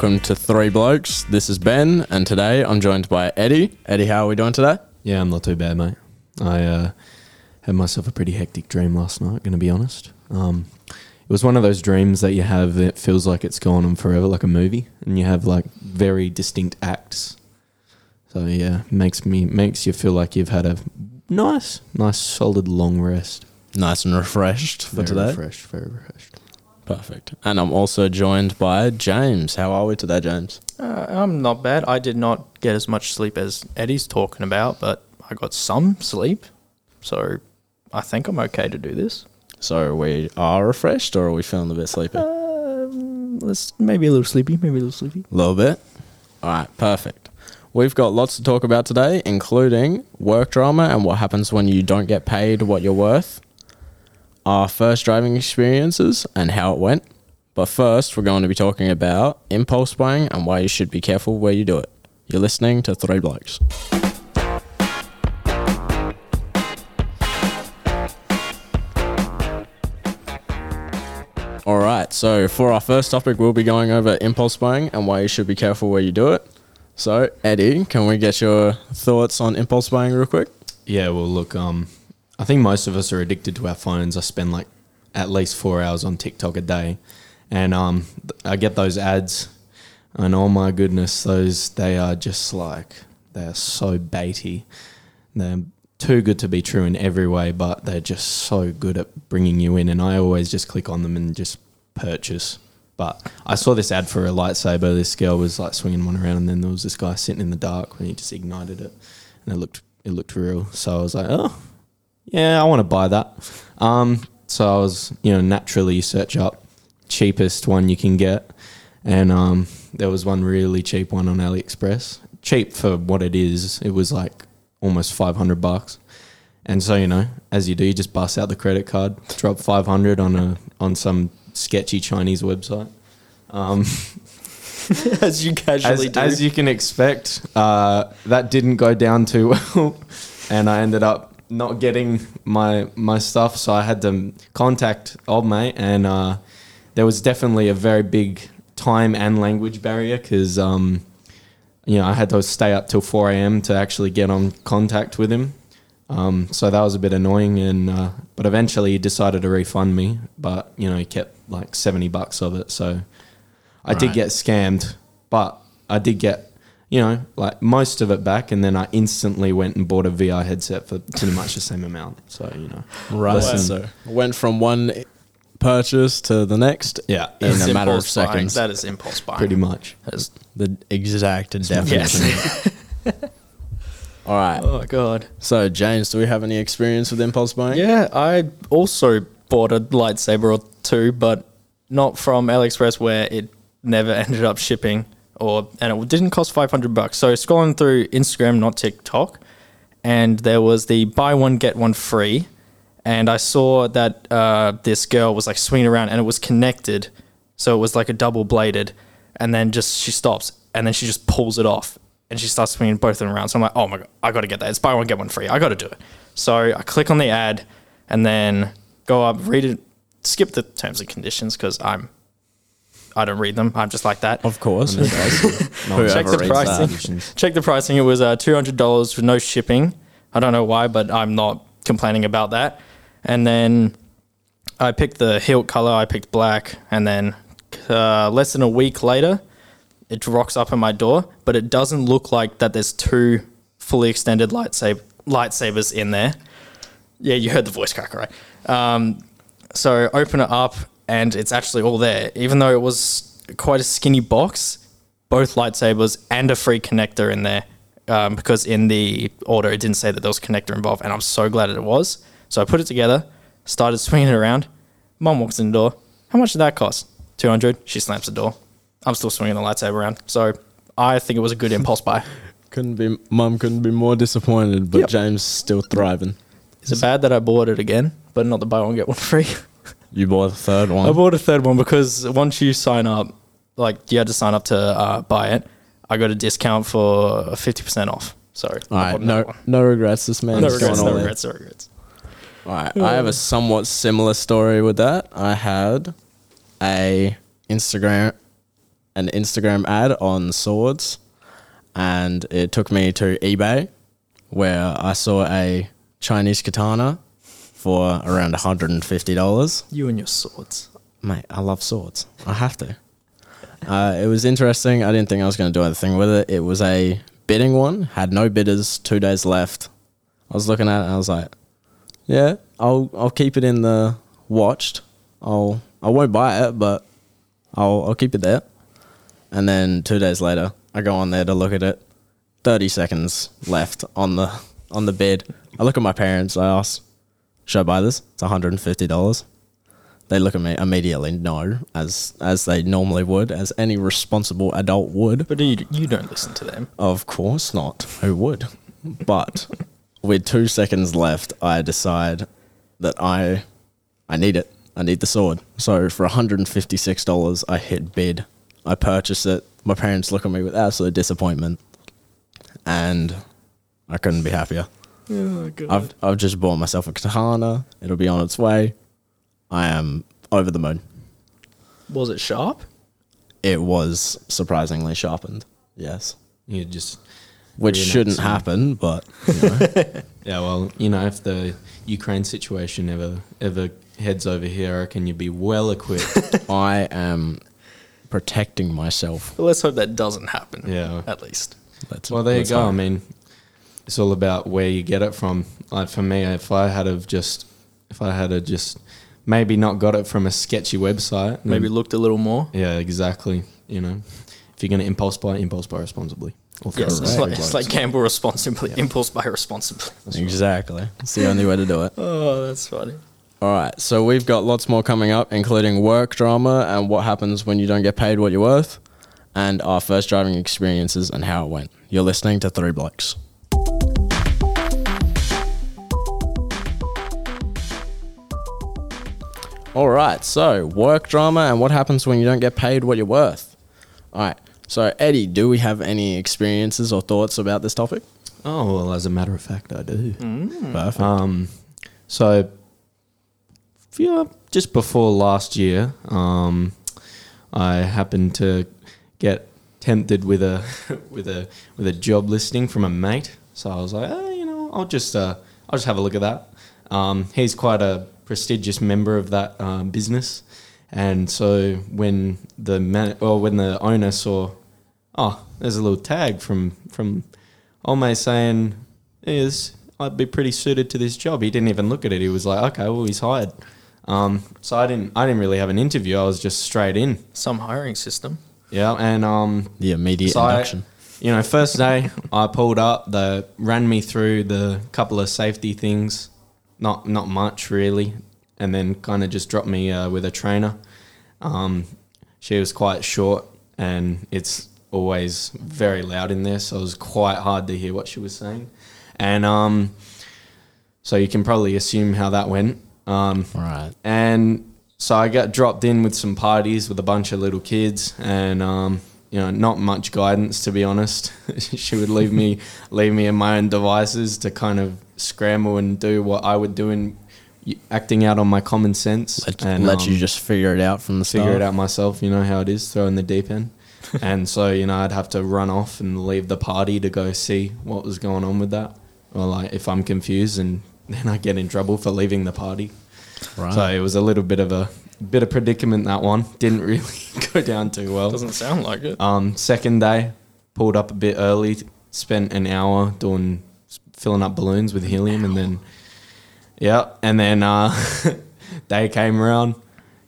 welcome to Three Blokes. This is Ben, and today I'm joined by Eddie. Eddie, how are we doing today? Yeah, I'm not too bad, mate. I uh, had myself a pretty hectic dream last night, going to be honest. Um, it was one of those dreams that you have that feels like it's gone on forever, like a movie, and you have like very distinct acts. So yeah, makes me makes you feel like you've had a nice, nice, solid long rest. Nice and refreshed for very today. refreshed, very refreshed. Perfect. And I'm also joined by James. How are we today, James? Uh, I'm not bad. I did not get as much sleep as Eddie's talking about, but I got some sleep. So I think I'm okay to do this. So we are refreshed, or are we feeling a bit sleepy? Um, let's maybe a little sleepy, maybe a little sleepy. A little bit. All right, perfect. We've got lots to talk about today, including work drama and what happens when you don't get paid what you're worth, our first driving experiences and how it went. But first, we're going to be talking about impulse buying and why you should be careful where you do it. You're listening to Three Blokes. All right, so for our first topic, we'll be going over impulse buying and why you should be careful where you do it. So, Eddie, can we get your thoughts on impulse buying real quick? Yeah, well, look, um, I think most of us are addicted to our phones. I spend like at least four hours on TikTok a day, and um, I get those ads, and oh my goodness, those they are just like they are so baity. They're too good to be true in every way, but they're just so good at bringing you in. And I always just click on them and just purchase. But I saw this ad for a lightsaber. This girl was like swinging one around, and then there was this guy sitting in the dark, and he just ignited it, and it looked it looked real. So I was like, oh, yeah, I want to buy that. Um, so I was, you know, naturally search up cheapest one you can get, and um, there was one really cheap one on AliExpress. Cheap for what it is. It was like almost five hundred bucks. And so you know, as you do, you just bust out the credit card, drop five hundred on a on some sketchy Chinese website. Um, as you as, casually do. as you can expect, uh, that didn't go down too well, and I ended up not getting my my stuff. So I had to contact old mate, and uh, there was definitely a very big time and language barrier because um, you know I had to stay up till four a.m. to actually get on contact with him. Um, so that was a bit annoying, and uh, but eventually he decided to refund me. But you know he kept like seventy bucks of it, so I did get scammed. But I did get you know like most of it back, and then I instantly went and bought a VR headset for pretty much the same amount. So you know, Right. Listen. So, went from one purchase to the next yeah, in It's a matter of impulse buying. seconds. That is impulse buying. pretty much. That is- the exact definition. yes. All right. oh god. So, James, do we have any experience with impulse buying? Yeah, I also bought a lightsaber or two, but not from AliExpress where it never ended up shipping or and it didn't cost 500 bucks. So scrolling through Instagram, not TikTok, and there was the buy one get one free and I saw that uh, this girl was like swinging around and it was connected. So it was like a double bladed and then just she stops and then she just pulls it off and she starts swinging both of them around. So I'm like, oh my god, I got to get that. It's buy one get one free. I got to do it. So I click on the ad and then go up, read it, skip the terms and conditions because I'm I don't read them. I'm just like that. Of course. No, Check the pricing. Check the pricing. It was uh, two hundred dollars for no shipping. I don't know why, but I'm not complaining about that. And then I picked the hilt color. I picked black, and then uh, less than a week later, it rocks up at my door. But it doesn't look like that. There's two fully extended lightsab- lightsabers in there. Yeah, you heard the voice crack, right? Um, so open it up, and it's actually all there. Even though it was quite a skinny box, both lightsabers and a free connector in there. Um, because in the order it didn't say that there was a connector involved, and I'm so glad that it was. So I put it together, started swinging it around. Mom walks in the door. How much did that cost? Two hundred. She slams the door. I'm still swinging the lightsaber around. So I think it was a good impulse buy. couldn't be, mom couldn't be more disappointed, but Yep. James still thriving. Is it bad that I bought it again, but not the buy one get one free? You bought the third one. I bought a third one because once you sign up, like you had to sign up to uh, buy it, I got a discount for fifty percent off. So All right, no, no regrets. This man. no regrets, no regrets, no regrets. All right, I have a somewhat similar story with that. I had a Instagram an Instagram ad on swords, and it took me to eBay, where I saw a Chinese katana for around hundred and fifty dollars. You and your swords. Mate, I love swords. I have to. Uh, it was interesting. I didn't think I was going to do anything with it. It was a bidding one. Had no bidders. Two days left. I was looking at it. and I was like, "Yeah, I'll I'll keep it in the watched. I'll I won't buy it, but I'll I'll keep it there." And then two days later, I go on there to look at it. Thirty seconds left on the on the bid. I look at my parents. I ask, "Should I buy this? It's one hundred and fifty dollars." They look at me immediately, no, as as they normally would, as any responsible adult would. But you, you don't listen to them. Of course not. Who would? But with two seconds left, I decide that I I need it. I need the sword. So for $156, I hit bid. I purchase it. My parents look at me with absolute disappointment. And I couldn't be happier. Oh, God. I've I've just bought myself a katana. It'll be on its way. I am over the moon. Was it sharp? It was surprisingly sharpened. Yes. You just Which shouldn't some- happen, but you know. yeah. Well, you know, if the Ukraine situation ever ever heads over here, I reckon you'd be well equipped. I am protecting myself. But let's hope that doesn't happen. Yeah. At least. Let's, well, there you let's go. I mean, it's all about where you get it from. Like for me, if I had have just, if I had have just maybe not got it from a sketchy website, Maybe then- looked a little more. yeah, exactly. You know, if you're going to impulse buy, impulse buy responsibly. Or Yes, it's Correct. like, it's like gamble responsibly, impulse buy responsibly. exactly. It's the only way to do it. Oh, that's funny. All right, so we've got lots more coming up, including work drama and what happens when you don't get paid what you're worth, and our first driving experiences and how it went. You're listening to Three Blokes. All right, so work drama and what happens when you don't get paid what you're worth. All right, so Eddie, do we have any experiences or thoughts about this topic? Oh well, as a matter of fact, I do. Perfect. Um, so, yeah, just before last year, um, I happened to get tempted with a with a with a job listing from a mate. So I was like, oh, you know, I'll just uh, I'll just have a look at that. Um, he's quite a prestigious member of that um, business, and so when the man, or when the owner saw, oh, there's a little tag from from Ome saying, is I'd be pretty suited to this job. He didn't even look at it. He was like, okay, well, he's hired. Um, so I didn't, I didn't really have an interview. I was just straight in. Some hiring system. Yeah, and um, the immediate so I- induction. you know, first day I pulled up. They ran me through the couple of safety things, not not much really, and then kind of just dropped me uh, with a trainer. Um, she was quite short, and it's always very loud in there, so it was quite hard to hear what she was saying. And um, so you can probably assume how that went. Um, Right. and so I got dropped in with some parties with a bunch of little kids, and um, you know, not much guidance to be honest. she would leave me leave me in my own devices to kind of scramble and do what I would do in acting out on my common sense Let, and let um, you just figure it out from the figure start. it out myself. You know how it is, throw in the deep end. and so you know, I'd have to run off and leave the party to go see what was going on with that, or like if I'm confused, and then I get in trouble for leaving the party. Right. So it was a little bit of a bit of predicament that one. Didn't really go down too well. Doesn't sound like it. Um, second day, pulled up a bit early, spent an hour doing filling up balloons with helium, and then yeah, and then uh, day came around.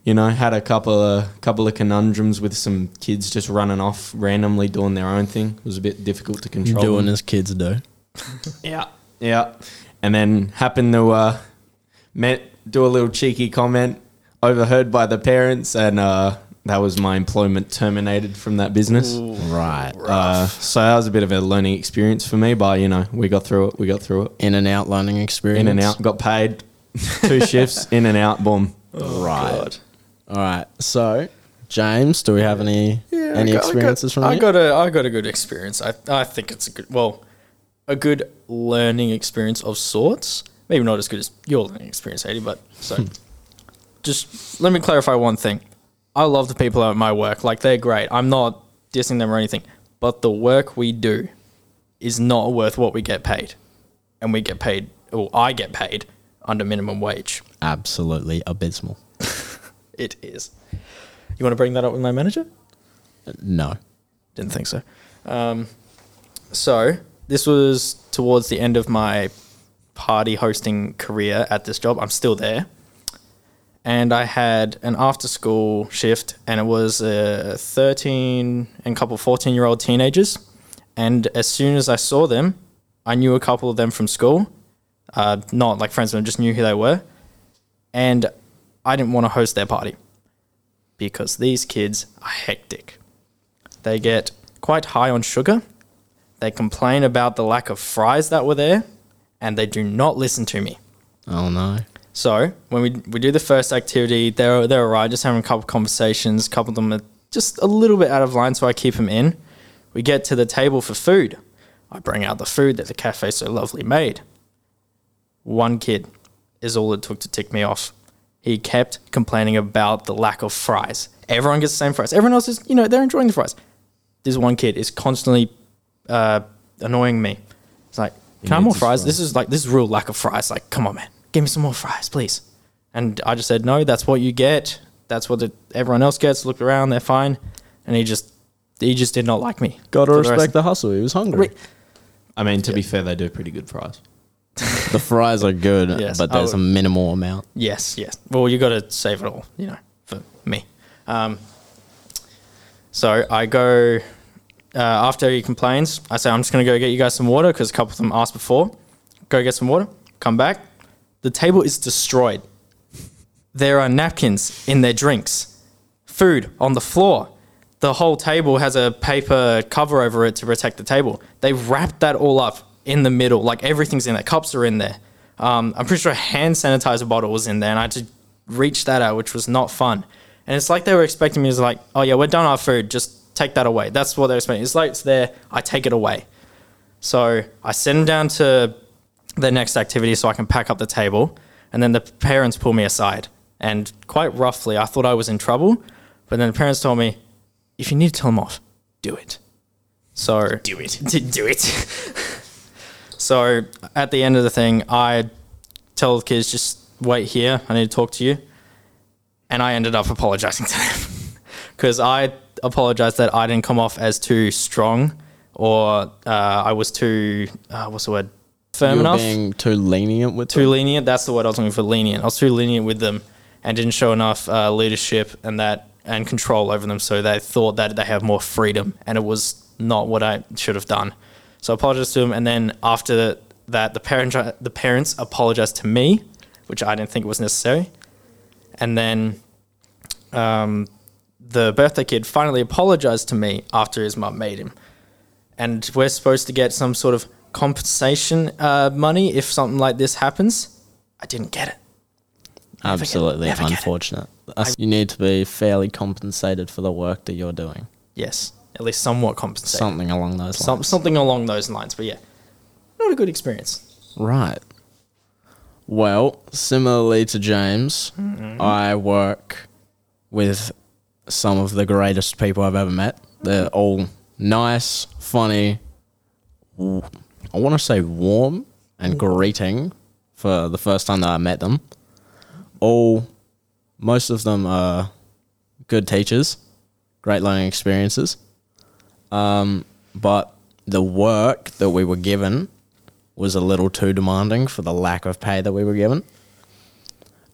You know, had a couple of couple of conundrums with some kids just running off randomly doing their own thing. It was a bit difficult to control. Doing them. as kids do. Yeah, yeah, and then happened to uh, met do a little cheeky comment, overheard by the parents, and uh, that was my employment terminated from that business. Right. Uh, so that was a bit of a learning experience for me, but you know, we got through it. We got through it. In and out learning experience. In and out, got paid. Two shifts, in and out, boom. right. All right. So, James, do we have any any got- experiences I got, from I you? got a I got a good experience. I I think it's a good well, a good learning experience of sorts. Maybe not as good as your learning experience, Eddie, but so just let me clarify one thing. I love the people at my work. Like they're great. I'm not dissing them or anything, but the work we do is not worth what we get paid, and we get paid. Or I get paid under minimum wage. Absolutely abysmal. It is. You want to bring that up with my manager? No. Didn't think so. Um, so this was towards the end of my party hosting career at this job. I'm still there, and I had an after school shift, and it was uh, 13 and a couple 14 year old teenagers. And as soon as I saw them, I knew a couple of them from school. Uh, not like friends, but just knew who they were. And I didn't want to host their party because these kids are hectic. They get quite high on sugar. They complain about the lack of fries that were there, and they do not listen to me. Oh no. So when we we do the first activity, they're they're alright, just having a couple conversations. A couple of them are just a little bit out of line, so I keep them in. We get to the table for food. I bring out the food that the cafe so lovely made. One kid is all it took to tick me off. He kept complaining about the lack of fries. Everyone gets the same fries. Everyone else is, you know, they're enjoying the fries. This one kid is constantly uh, annoying me. It's like, can I have more fries? fries. This is like this is real lack of fries. Like, come on, man, give me some more fries, please. And I just said, no, that's what you get. That's what the, everyone else gets. Look around, they're fine. And he just, he just did not like me. Gotta For the respect the hustle. He was hungry. Re- I mean, to be fair, they do pretty good fries. the fries are good, Yes, but I there's a minimal amount. Yes, yes. Well, you got to save it all, you know, for me. Um, so I go uh, after he complains. I say I'm just going to go get you guys some water because a couple of them asked before. Go get some water. Come back. The table is destroyed. There are napkins in their drinks, food on the floor. The whole table has a paper cover over it to protect the table. They've wrapped that all up in the middle, like everything's in there. Cups are in there. Um, I'm pretty sure a hand sanitizer bottle was in there, and I had to reach that out, which was not fun. And it's like they were expecting me to like, oh yeah, we're done our food, just take that away. That's what they're expecting. It's like it's there, I take it away. So I send them down to the next activity so I can pack up the table. And then the parents pull me aside. And quite roughly, I thought I was in trouble. But then the parents told me, if you need to tell them off, do it. So do it. do it. so at the end of the thing, I tell the kids, just wait here. I need to talk to you. And I ended up apologizing to them because I apologized that I didn't come off as too strong or uh, I was too, uh, what's the word, firm you enough being too lenient with too them. lenient. That's the word I was looking for. Lenient. I was too lenient with them, and didn't show enough uh, leadership and that and control over them. So they thought that they have more freedom, and it was not what I should have done. So I apologized to them, and then after that, the parent the parents apologized to me, which I didn't think was necessary, and then. Um, the birthday kid finally apologized to me after his mum made him. And we're supposed to get some sort of compensation uh, money if something like this happens. I didn't get it. Never. Absolutely get it. unfortunate. That's- you need to be fairly compensated for the work that you're doing. Yes, at least somewhat compensated. Something along those Some, lines. something along those lines. But yeah, not a good experience. Right. Well, similarly to James, Mm-hmm. I work with some of the greatest people I've ever met. They're all nice, funny. I want to say warm and greeting for the first time that I met them. All, most of them are good teachers, great learning experiences. Um, but the work that we were given was a little too demanding for the lack of pay that we were given.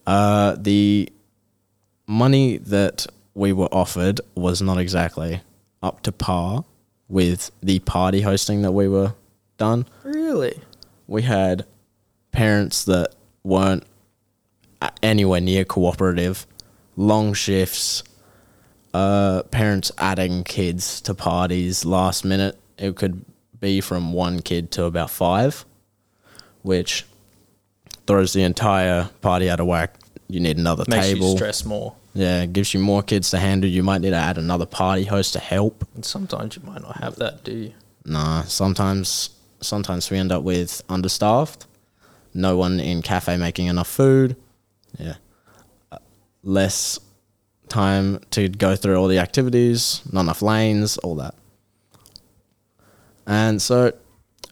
Uh, the money that we were offered was not exactly up to par with the party hosting that we were done. Really? We had parents that weren't anywhere near cooperative, long shifts, uh, parents adding kids to parties last minute. It could be from one kid to about five, which throws the entire party out of whack. You need another Makes table. you stress more. Yeah, gives you more kids to handle. You might need to add another party host to help. And sometimes you might not have that, do you? Nah, sometimes sometimes we end up with understaffed, no one in cafe making enough food. Yeah, Uh, less time to go through all the activities, not enough lanes, all that. And so,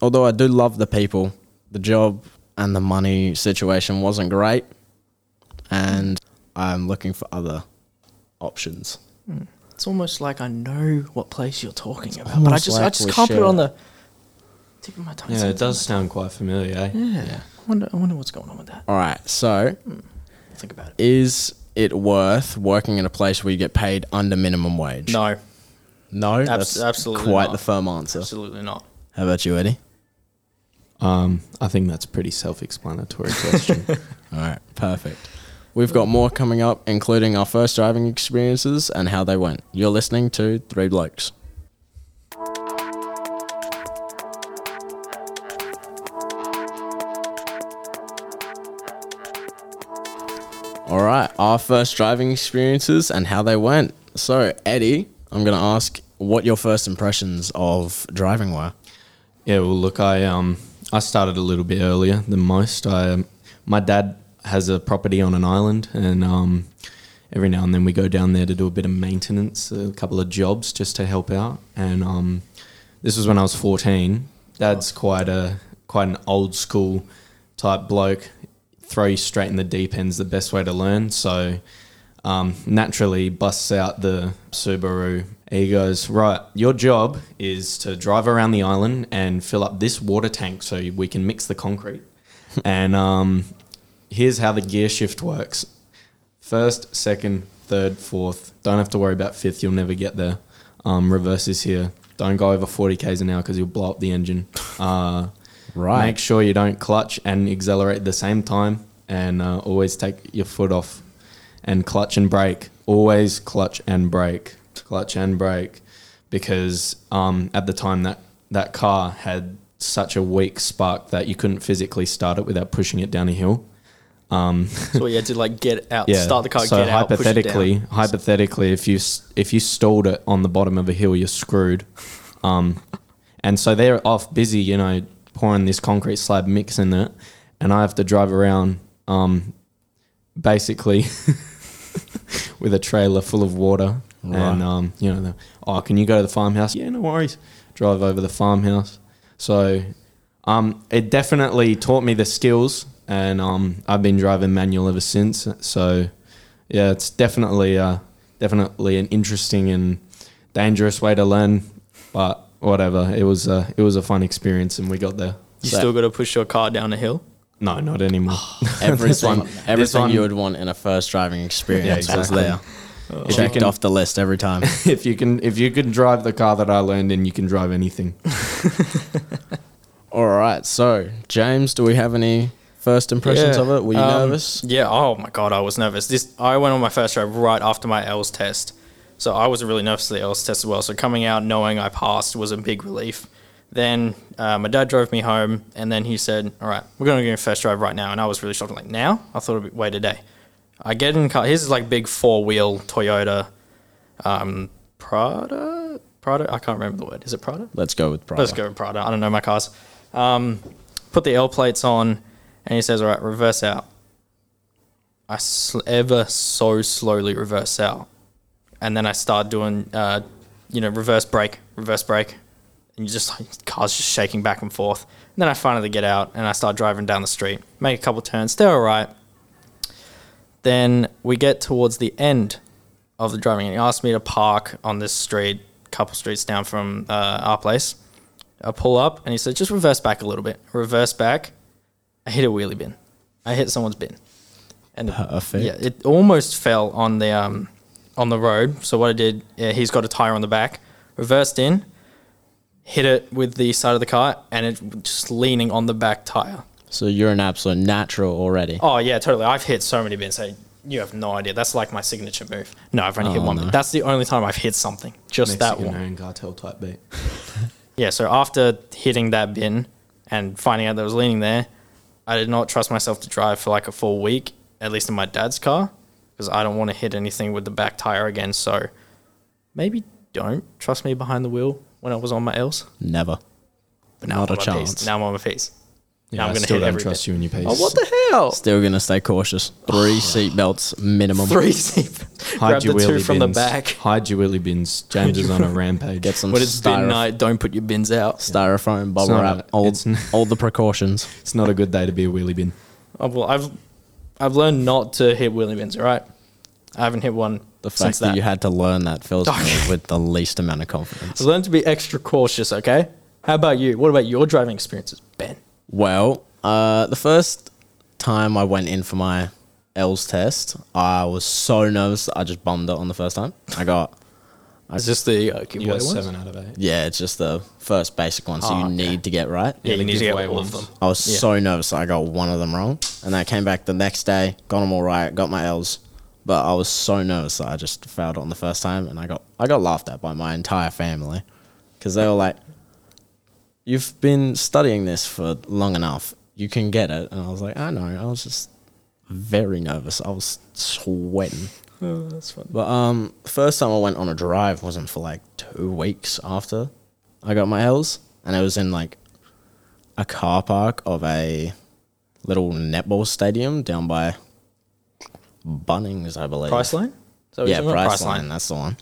although I do love the people, the job and the money situation wasn't great, and I'm looking for other options. It's almost like I know what place you're talking about, but I just I just can't put it on the tip of my tongue. Yeah, it does sound quite familiar. Eh? Yeah. I wonder, I wonder what's going on with that. All right, so Think about it. is it worth working in a place where you get paid under minimum wage? No, no, Abs- that's absolutely quite not. the firm answer. absolutely not. How about you, Eddie? Um, I think that's a pretty self-explanatory question. All right, perfect. We've got more coming up, including our first driving experiences and how they went. You're listening to Three Blokes. All right, our first driving experiences and how they went. So, Eddie, I'm going to ask what your first impressions of driving were. Yeah, well, look, I um, I started a little bit earlier than most. I, um, my dad has a property on an island, and um, every now and then we go down there to do a bit of maintenance, a couple of jobs just to help out. And um, this was when I was fourteen. Dad's quite a quite an old school type bloke. Throw you straight in the deep end's the best way to learn. So um, naturally busts out the Subaru. He goes, Right, your job is to drive around the island and fill up this water tank so we can mix the concrete. and um, here's how the gear shift works first, second, third, fourth. Don't have to worry about fifth, you'll never get there. Um, reverse is here. Don't go over 40 k's an hour because you'll blow up the engine. Uh, Right. Make sure you don't clutch and accelerate at the same time, and uh, always take your foot off and clutch and brake. Always clutch and brake, clutch and brake, because um, at the time that that car had such a weak spark that you couldn't physically start it without pushing it down a hill. Um, So you had to like get out, yeah. start the car, so get out, push it down. hypothetically, hypothetically, if you if you stalled it on the bottom of a hill, you're screwed. Um, and so they're off busy, you know, pouring this concrete slab, mixing it, and I have to drive around, um, basically with a trailer full of water. Right. And um, you know, the, oh, can you go to the farmhouse? Yeah, no worries. Drive over the farmhouse. So um, it definitely taught me the skills, and um, I've been driving manual ever since. So yeah, it's definitely uh, definitely an interesting and dangerous way to learn, but whatever. It was uh, it was a fun experience, and we got there. You So- still got to push your car down a hill. No, not anymore. Everything, one- everything this one- you would want in a first driving experience Yeah, was exactly. there. If you Checked can- off the list every time. if you can if you can drive the car that I learned in, you can drive anything. All right, so James, do we have any first impressions Yeah, of it? Were you um, nervous? Yeah. Oh my god, I was nervous. This I went on my first drive right after my L's test, so I wasn't really nervous for the L's test as well. So coming out knowing I passed was a big relief. Then uh, my dad drove me home, and then he said, "All right, we're going to go first drive right now." And I was really shocked. I'm like, now? I thought it'd be wait a day. I get in the car. His is like big four wheel Toyota, um, Prada. Prada. I can't remember the word. Is it Prada? Let's go with Prada. Let's go with Prada. I don't know my cars. Um, put the L plates on, and he says, "All right, reverse out." I sl- ever so slowly reverse out, and then I start doing, uh, you know, reverse brake, reverse brake, and you just car's just shaking back and forth. And then I finally get out, and I start driving down the street, make a couple turns. They're all right. Then we get towards the end of the driving, and he asked me to park on this street, couple streets down from uh, our place. I pull up, and he said, "Just reverse back a little bit." Reverse back. I hit a wheelie bin. I hit someone's bin, and it- Perfect. yeah, it almost fell on the um on the road. So what I did, yeah, he's got a tire on the back. Reversed in, hit it with the side of the car, and it just leaning on the back tire. So you're an absolute natural already. Oh yeah, totally. I've hit so many bins. Hey, you have no idea. That's like my signature move. No, I've only hit oh, one. no. That's the only time I've hit something. Just that one. owned cartel type beat. Yeah. So after hitting that bin and finding out that it was leaning there, I did not trust myself to drive for like a full week, at least in my dad's car, because I don't want to hit anything with the back tire again. So maybe don't trust me behind the wheel when I was on my L's. Never. But now Not I'm a on my P's. chance. Now I'm on my P's. Now I I'm gonna hit don't every trust bit. you and your piece. Oh, what the hell? Still gonna stay cautious. Three seatbelts minimum. Three seat. Grab the two wheelie from the bins. back. Hide your wheelie bins. James is on a rampage. Get some When it's bin styro- night, don't put your bins out. styrofoam bubble wrap. a- all, all the precautions. It's not a good day to be a wheelie bin. Oh, well, I've I've learned not to hit wheelie bins. All right, I haven't hit one The fact since that, that. you had to learn that fills me with the least amount of confidence. I've learned to be extra cautious. Okay, how about you? What about your driving experiences, Ben? Well, uh, the first time I went in for my L's test, I was so nervous I just bummed it on the first time. I got, Is this the uh, You giveaway got ones? seven out of eight. yeah, it's just the first basic one, so Oh, you okay. need to get right. Yeah, Yeah, you need to get giveaway all of them. I was Yeah. so nervous that I got one of them wrong. And I came back the next day, got them all right, got my L's. But I was so nervous that I just failed on the first time and I got I got laughed at by my entire family. Because they were like, You've been studying this for long enough. You can get it. And I was like, I know. I was just very nervous. I was sweating. That's fun. But um, first time I went on a drive wasn't for like two weeks after I got my L's, and it was in like a car park of a little netball stadium down by Bunnings, I believe. Priceline? Is that what Yeah, you're? Priceline. That's the one.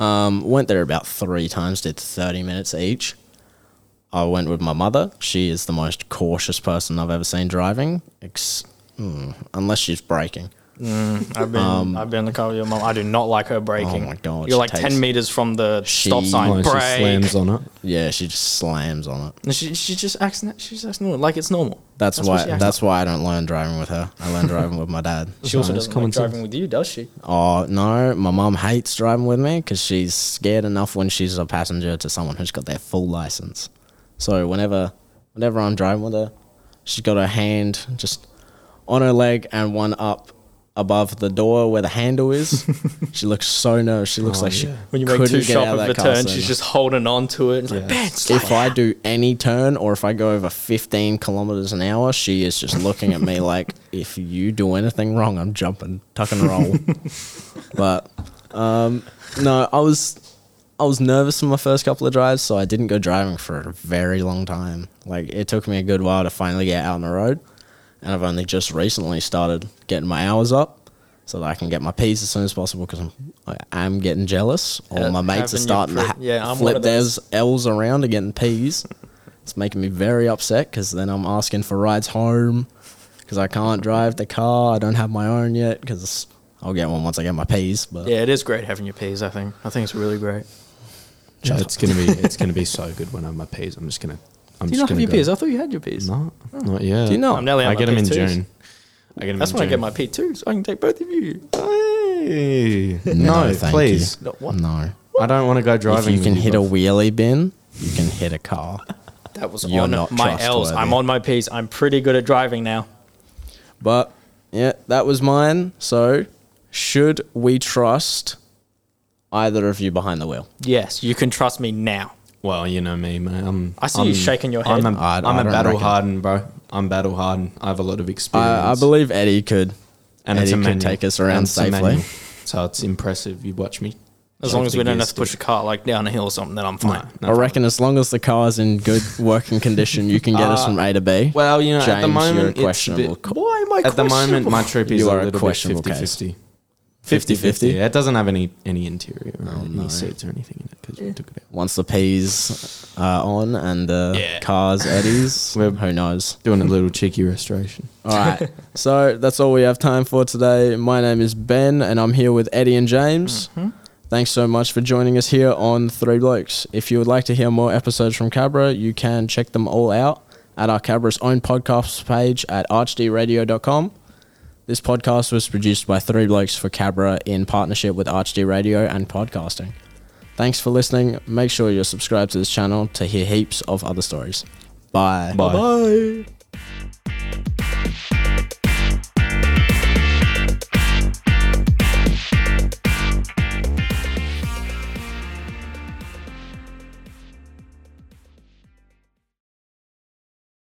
Um, went there about three times. Did thirty minutes each. I went with my mother. She is the most cautious person I've ever seen driving, ex- mm, unless she's braking. I've been I've been in the car with your mum. I do not like her braking. Um, Oh my God, You're like takes- ten meters from the stop She- sign. Oh, she slams on it. Yeah, she just slams on it. And she she just acts na- she just acts normal, like it's normal. That's, what why. she acts That's why I don't learn driving with her. I learn driving with my dad. like. She also Nice, doesn't common like driving sense. with you, does she? Oh no, my mum hates driving with me because she's scared enough when she's a passenger to someone who's got their full license. So whenever, whenever I'm driving with her, she's got her hand just on her leg and one up above the door where the handle is. she looks so nervous. She looks Oh, like she yeah. When you make couldn't too sharp of a turn, soon. she's just holding on to it. It's like, Yeah. Ben, slow If I do any turn or if I go over 15 kilometers an hour, she is just looking at me like, if you do anything wrong, I'm jumping, tuck and roll. but um, no, I was I was nervous in my first couple of drives, so I didn't go driving for a very long time. Like it took me a good while to finally get out on the road, and I've only just recently started getting my hours up. So that I can get my P's as soon as possible because I'm I am getting jealous. All Yeah, my mates are having your starting to pre- ha- yeah, I'm one flip their those. L's around and getting P's. It's making me very upset because then I'm asking for rides home because I can't drive the car. I don't have my own yet because I'll get one once I get my P's. But Yeah, it is great having your P's. I think. I think it's really great. Yeah, it's gonna be it's gonna be so good when I have my P's. I'm just gonna. I'm Do you not have your go- P's? I thought you had your P's. No, not yet. Do you not? I'm nearly I get them in P2s. June. I get them That's in when I get my P2, so I can take both of you. Hey. No, No, thank please. No, what? no. I don't want to go driving. If you can with hit a wheelie bin, you can hit a car. That was You're on not my L's. I'm on my P's. I'm pretty good at driving now. But yeah, that was mine. So should we trust either of you behind the wheel? Yes, you can trust me now. Well, you know me, man. I'm, I see you I'm- shaking your head. I'm head. a, I- I'm I a battle reckon. hardened, bro. I'm battle hardened. I have a lot of experience. I, I believe Eddie could. and Eddie it's a could manual. take us around And safely. So it's impressive. You watch me. As long as we don't have to push a car like down a hill or something, then I'm fine. No, I no. reckon as long as the car's in good working condition, you can get us Uh, from A to B. Well, you know, James, at the moment, you're a it's a questionable. bit- co- Why am I At the moment, my trip is You a are a little bit questionable 50 case. 50. Yeah, it doesn't have any any interior oh, or any no. seats or anything in it because we took it out. Once the P's are on and the Yeah. car's Eddie's, We're- who knows? Doing a little cheeky restoration. All right. so that's all we have time for today. My name is Ben, and I'm here with Eddie and James. Mm-hmm. Thanks so much for joining us here on Three Blokes. If you would like to hear more episodes from Cabra, you can check them all out at our Cabra's own podcast page at archdradio.com. This podcast was produced by Three Blokes for Cabra in partnership with ArchD Radio and Podcasting. Thanks for listening. Make sure you're subscribed to this channel to hear heaps of other stories. Bye. Bye. Bye.